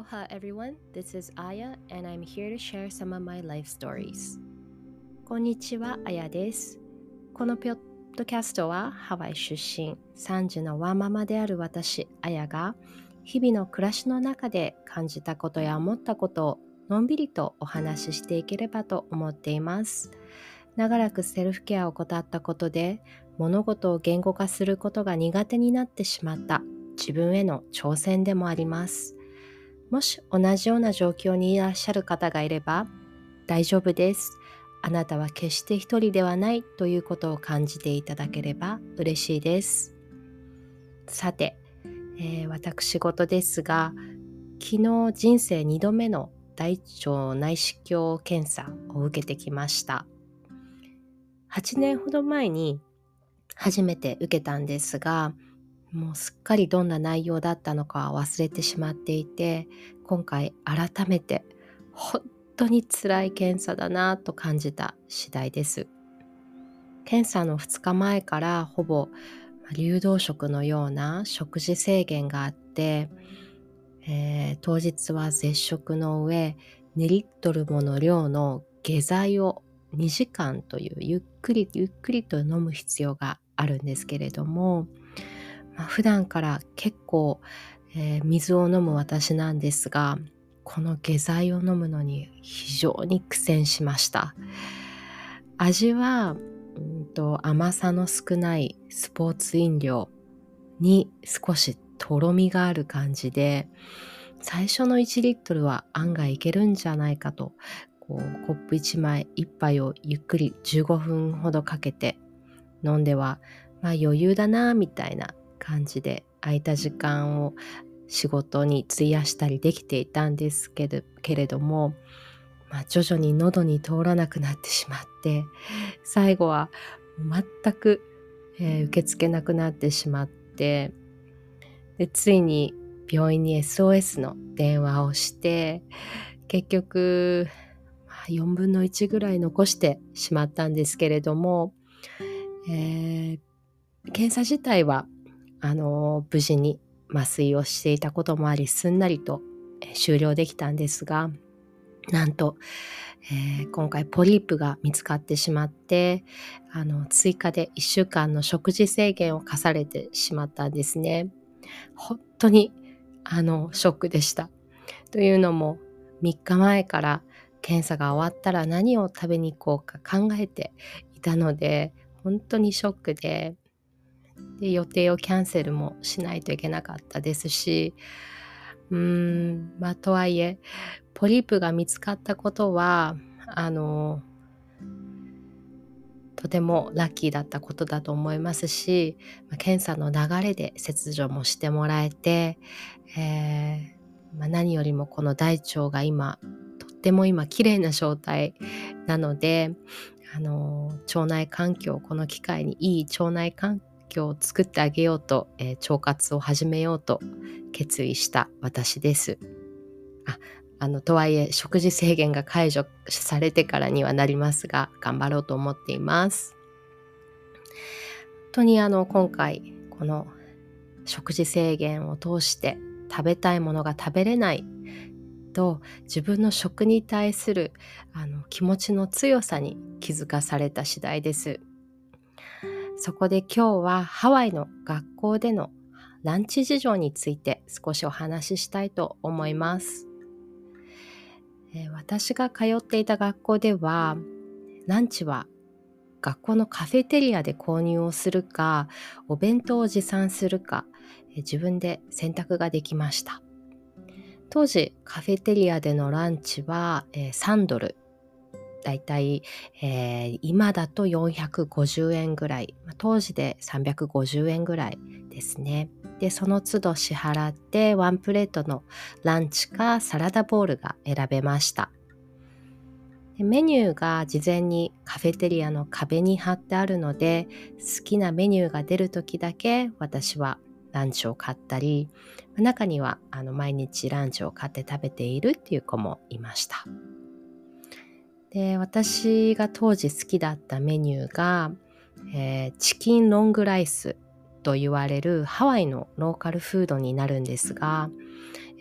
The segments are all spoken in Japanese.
Aloha everyone, this is Aya and I'm here to share some of my life stories. こんにちは、あやです。このポッドキャストはハワイ出身、3児のワンママである私、あやが日々の暮らしの中で感じたことや思ったことをのんびりとお話ししていければと思っています。長らくセルフケアを怠ったことで物事を言語化することが苦手になってしまった自分への挑戦でもあります。もし同じような状況にいらっしゃる方がいれば大丈夫です。あなたは決して一人ではないということを感じていただければ嬉しいです。さて、えー、私事ですが昨日人生2度目の大腸内視鏡検査を受けてきました。8年ほど前に初めて受けたんですがもうすっかりどんな内容だったのか忘れてしまっていて今回改めて本当に辛い検査だなと感じた次第です。検査の2日前からほぼ流動食のような食事制限があって、えー、当日は絶食の上2リットルもの量の下剤を2時間というゆっくりゆっくりと飲む必要があるんですけれどもまあ、普段から結構、えー、水を飲む私なんですがこの下剤を飲むのに非常に苦戦しました。味は、うんと、甘さの少ないスポーツ飲料に少しとろみがある感じで最初の1リットルは案外いけるんじゃないかとこうコップ1枚1杯をゆっくり15分ほどかけて飲んではまあ余裕だなみたいな感じで空いた時間を仕事に費やしたりできていたんですけどけれども、まあ、徐々に喉に通らなくなってしまって最後は全く、えー、受け付けなくなってしまってでついに病院に SOS の電話をして結局、まあ、4分の1ぐらい残してしまったんですけれども、えー、検査自体はあの無事に麻酔をしていたこともありすんなりと終了できたんですがなんと、えー、今回ポリープが見つかってしまってあの追加で1週間の食事制限を課されてしまったんですね。本当にあのショックでした。というのも3日前から検査が終わったら何を食べに行こうか考えていたので本当にショックでで予定をキャンセルもしないといけなかったですしうーんまあとはいえポリープが見つかったことはあのとてもラッキーだったことだと思いますし検査の流れで切除もしてもらえて、えーまあ、何よりもこの大腸が今とっても今綺麗な状態なのであの腸内環境この機会にいい腸内環境を作ってあげようと、えー、腸活を始めようと決意した私です。ああのとはいえ食事制限が解除されてからにはなりますが頑張ろうと思っています。本当にあの今回この食事制限を通して食べたいものが食べれないと自分の食に対するあの気持ちの強さに気づかされた次第です。そこで今日はハワイの学校でのランチ事情について少しお話ししたいと思います。えー、私が通っていた学校ではランチは学校のカフェテリアで購入をするかお弁当を持参するか、え、自分で選択ができました当時カフェテリアでのランチは、えー、3ドルだいたい、えー、今だと450円ぐらい、当時で350円ぐらいですね。で、その都度支払ってワンプレートのランチかサラダボールが選べました。メニューが事前にカフェテリアの壁に貼ってあるので、好きなメニューが出る時だけ私はランチを買ったり、中にはあの毎日ランチを買って食べているっていう子もいました。で、私が当時好きだったメニューが、えー、チキンロングライスと言われるハワイのローカルフードになるんですが、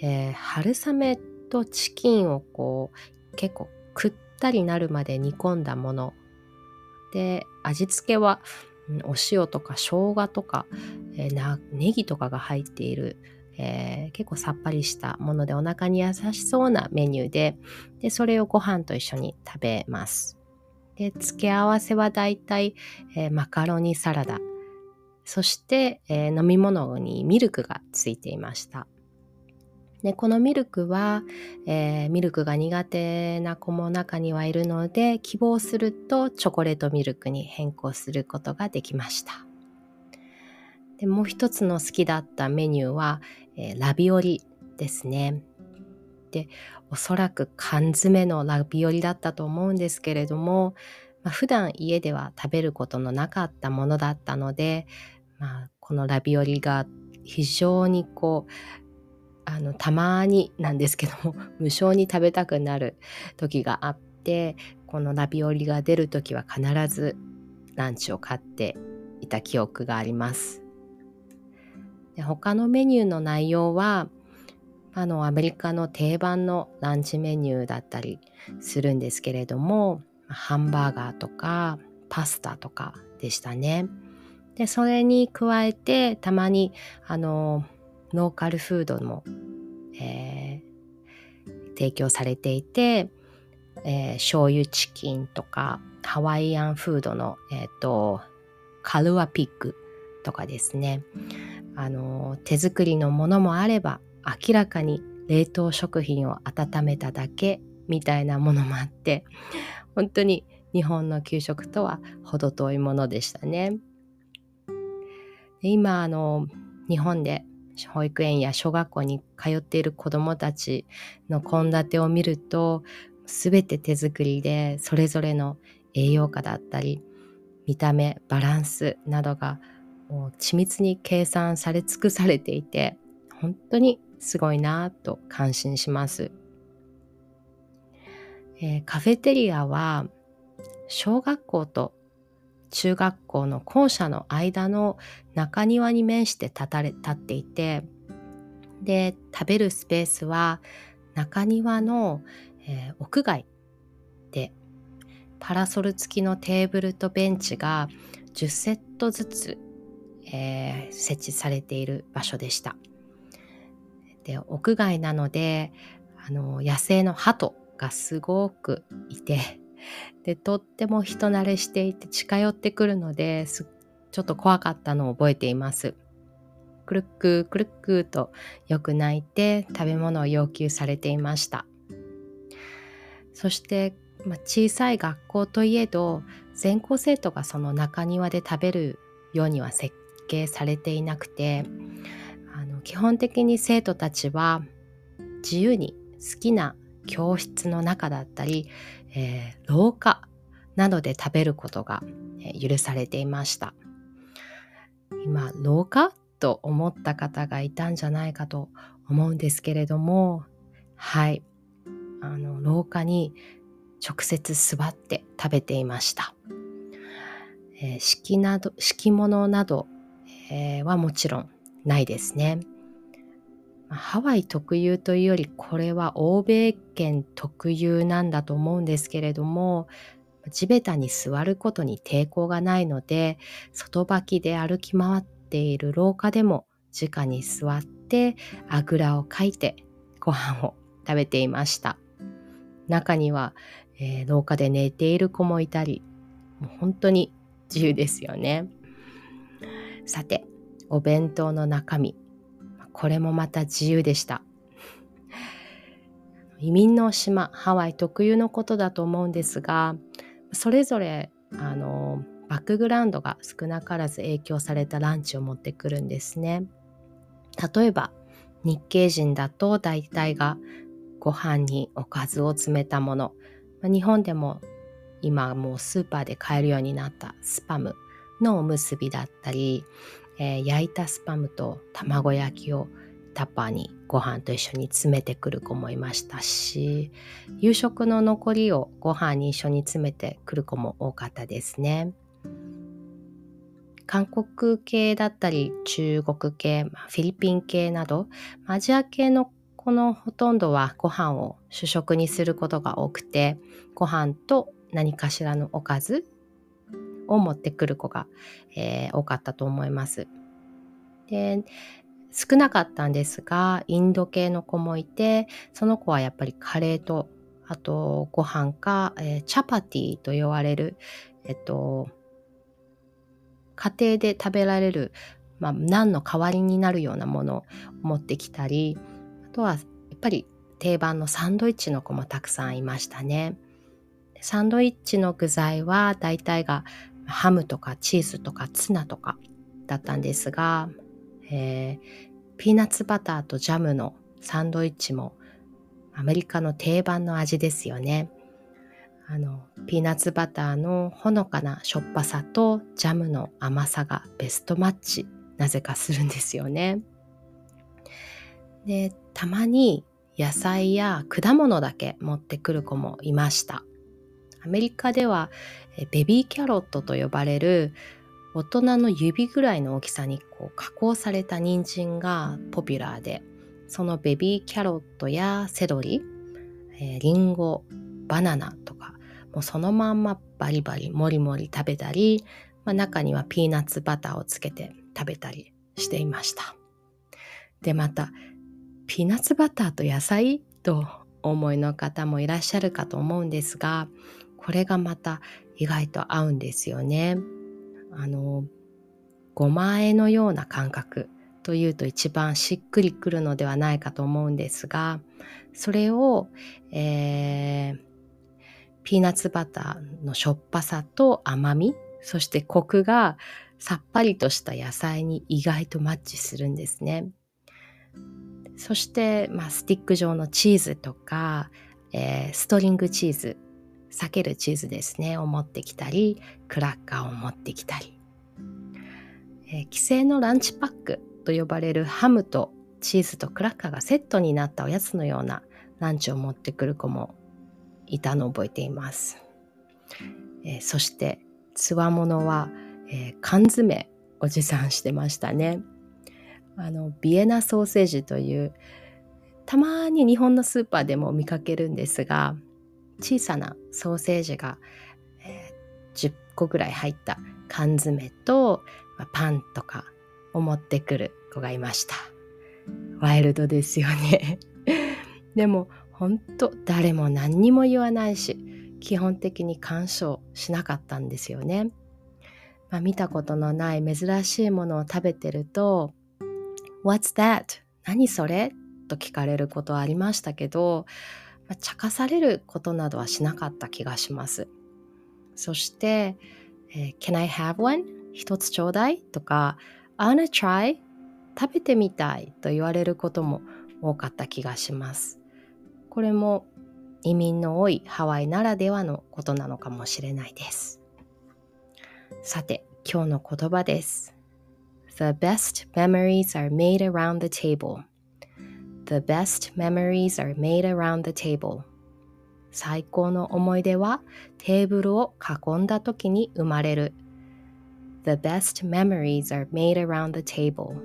えー、春雨とチキンをこう結構くったりなるまで煮込んだもの。で味付けはお塩とか生姜とか、えー、ネギとかが入っている、えー、結構さっぱりしたものでお腹に優しそうなメニューででそれをご飯と一緒に食べます。で付け合わせはだいたい、え、マカロニサラダそして、え飲み物にミルクがついていました。でこのミルクは、えー、ミルクが苦手な子も中にはいるので希望するとチョコレートミルクに変更することができましたでもう一つの好きだったメニューは、えー、ラビオリですね。でおそらく缶詰のラビオリだったと思うんですけれども、まあ、普段家では食べることのなかったものだったので、まあ、このラビオリが非常にこうあのたまになんですけども 無償に食べたくなる時があってこのラビオリが出る時は必ずランチを買っていた記憶があります。で他のメニューの内容はあのアメリカの定番のランチメニューだったりするんですけれどもハンバーガーとかパスタとかでしたね。でそれに加えてたまにあのローカルフードも、えー、提供されていて、えー、醤油チキンとかハワイアンフードの、えーと、カルアピッグとかですね。あの手作りのものもあれば明らかに冷凍食品を温めただけみたいなものもあって 本当に日本の給食とは程遠いものでしたね。今あの日本で保育園や小学校に通っている子どもたちの献立を見ると全て手作りでそれぞれの栄養価だったり見た目バランスなどがう緻密に計算され尽くされていて本当にすごいなと感心します、えー、カフェテリアは小学校と中学校の校舎の間の中庭に面して立たれ立っていてで食べるスペースは中庭の、えー、屋外でパラソル付きのテーブルとベンチが10セットずつ、えー、設置されている場所でした。で屋外なのであの野生の鳩がすごくいて でとっても人慣れしていて近寄ってくるのですちょっと怖かったのを覚えています。くるっくくるっくとよく泣いて食べ物を要求されていました。そして、まあ、小さい学校といえど全校生徒がその中庭で食べるようには設計されていなくてあの基本的に生徒たちは自由に好きな教室の中だったりえー、廊下などで食べることが、許されていました。今、廊下と思った方がいたんじゃないかと思うんですけれども、はい、あの、廊下に直接座って食べていました。えー、敷など、敷物など、えー、はもちろんないですね。ハワイ特有というよりこれは欧米圏特有なんだと思うんですけれども地べたに座ることに抵抗がないので外履きで歩き回っている廊下でも直に座ってあぐらをかいてご飯を食べていました中には、えー、廊下で寝ている子もいたりもう本当に自由ですよねさてお弁当の中身これもまた自由でした。移民の島ハワイ特有のことだと思うんですがそれぞれあのバックグラウンドが少なからず影響されたランチを持ってくるんですね。例えば日系人だと大体がご飯におかずを詰めたもの日本でも今もうスーパーで買えるようになったスパムのおむすびだったりえー、焼いたスパムと卵焼きをタッパーにご飯と一緒に詰めてくる子もいましたし夕食の残りをご飯に一緒に詰めてくる子も多かったですね。韓国系だったり中国系フィリピン系などアジア系のこのほとんどはご飯を主食にすることが多くてご飯と何かしらのおかずを持ってくる子が、えー、多かったと思います。で少なかったんですがインド系の子もいてその子はやっぱりカレーとあとご飯か、えー、チャパティと呼ばれる、えっと、家庭で食べられる、まあ、何の代わりになるようなものを持ってきたりあとはやっぱり定番のサンドイッチの子もたくさんいましたね。サンドイッチの具材は大体がハムとかチーズとかツナとかだったんですが、えー、ピーナッツバターとジャムのサンドイッチもアメリカの定番の味ですよね。あの、ピーナッツバターのほのかなしょっぱさとジャムの甘さがベストマッチ、なぜかするんですよね。で、たまに野菜や果物だけ持ってくる子もいました。アメリカではベビーキャロットと呼ばれる大人の指ぐらいの大きさにこう加工された人参がポピュラーでそのベビーキャロットやセロリ、えー、リンゴ、バナナとか、もうそのまんまバリバリ、もりもり食べたり、まあ、中にはピーナッツバターをつけて食べたりしていました。で、また、ピーナッツバターと野菜と思いの方もいらっしゃるかと思うんですが、これがまた意外と合うんですよね。あの、ごまえのような感覚というと一番しっくりくるのではないかと思うんですがそれを、えー、ピーナッツバターのしょっぱさと甘みそしてコクがさっぱりとした野菜に意外とマッチするんですね。そして、まあ、スティック状のチーズとか、えー、ストリングチーズ避けるチーズですねを持ってきたりクラッカーを持ってきたり、えー、既製のランチパックと呼ばれるハムとチーズとクラッカーがセットになったおやつのようなランチを持ってくる子もいたのを覚えています。えー、そしてつわものは、えー、缶詰を持参してましたね。あのビエナソーセージというたまに日本のスーパーでも見かけるんですが小さなソーセージが、えー、10個ぐらい入った缶詰と、まあ、パンとかを持ってくる子がいました。ワイルドですよね。でも本当誰も何にも言わないし基本的に干渉しなかったんですよね。まあ、見たことのない珍しいものを食べてると「What's that? 何それ?」と聞かれることありましたけど、まあ、茶化されることなどはしなかった気がします。そして「えー、Can I have one? 一つちょうだい?」とか I wanna try? 食べてみたいと言われることも多かった気がします。これも移民の多いハワイならではのことなのかもしれないです。さて、今日の言葉です。The best memories are made around the table. The best memories are made around the table. 最高の思い出はテーブルを囲んだ時に生まれる The best memories are made around the table.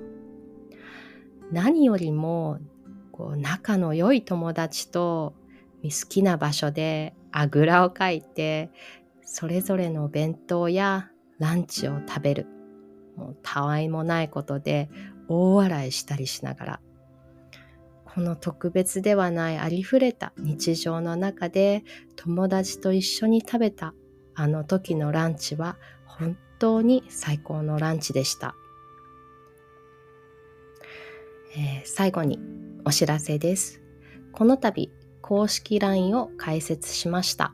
何よりもこう仲の良い友達と好きな場所であぐらをかいてそれぞれの弁当やランチを食べるもうたわいもないことで大笑いしたりしながらこの特別ではないありふれた日常の中で友達と一緒に食べたあの時のランチは本当に最高のランチでした。えー、最後にお知らせです。この度公式 LINE を開設しました。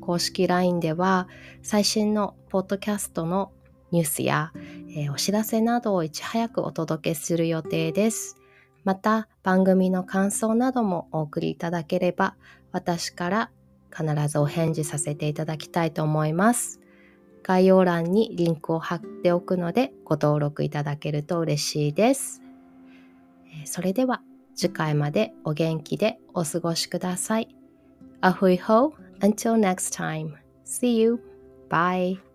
公式 LINE では最新のポッドキャストのニュースや、えー、お知らせなどをいち早くお届けする予定です。また番組の感想などもお送りいただければ私から必ずお返事させていただきたいと思います。概要欄にリンクを貼っておくのでご登録いただけると嬉しいです。それでは次回までお元気でお過ごしください。アフイホー until next time. See you. Bye.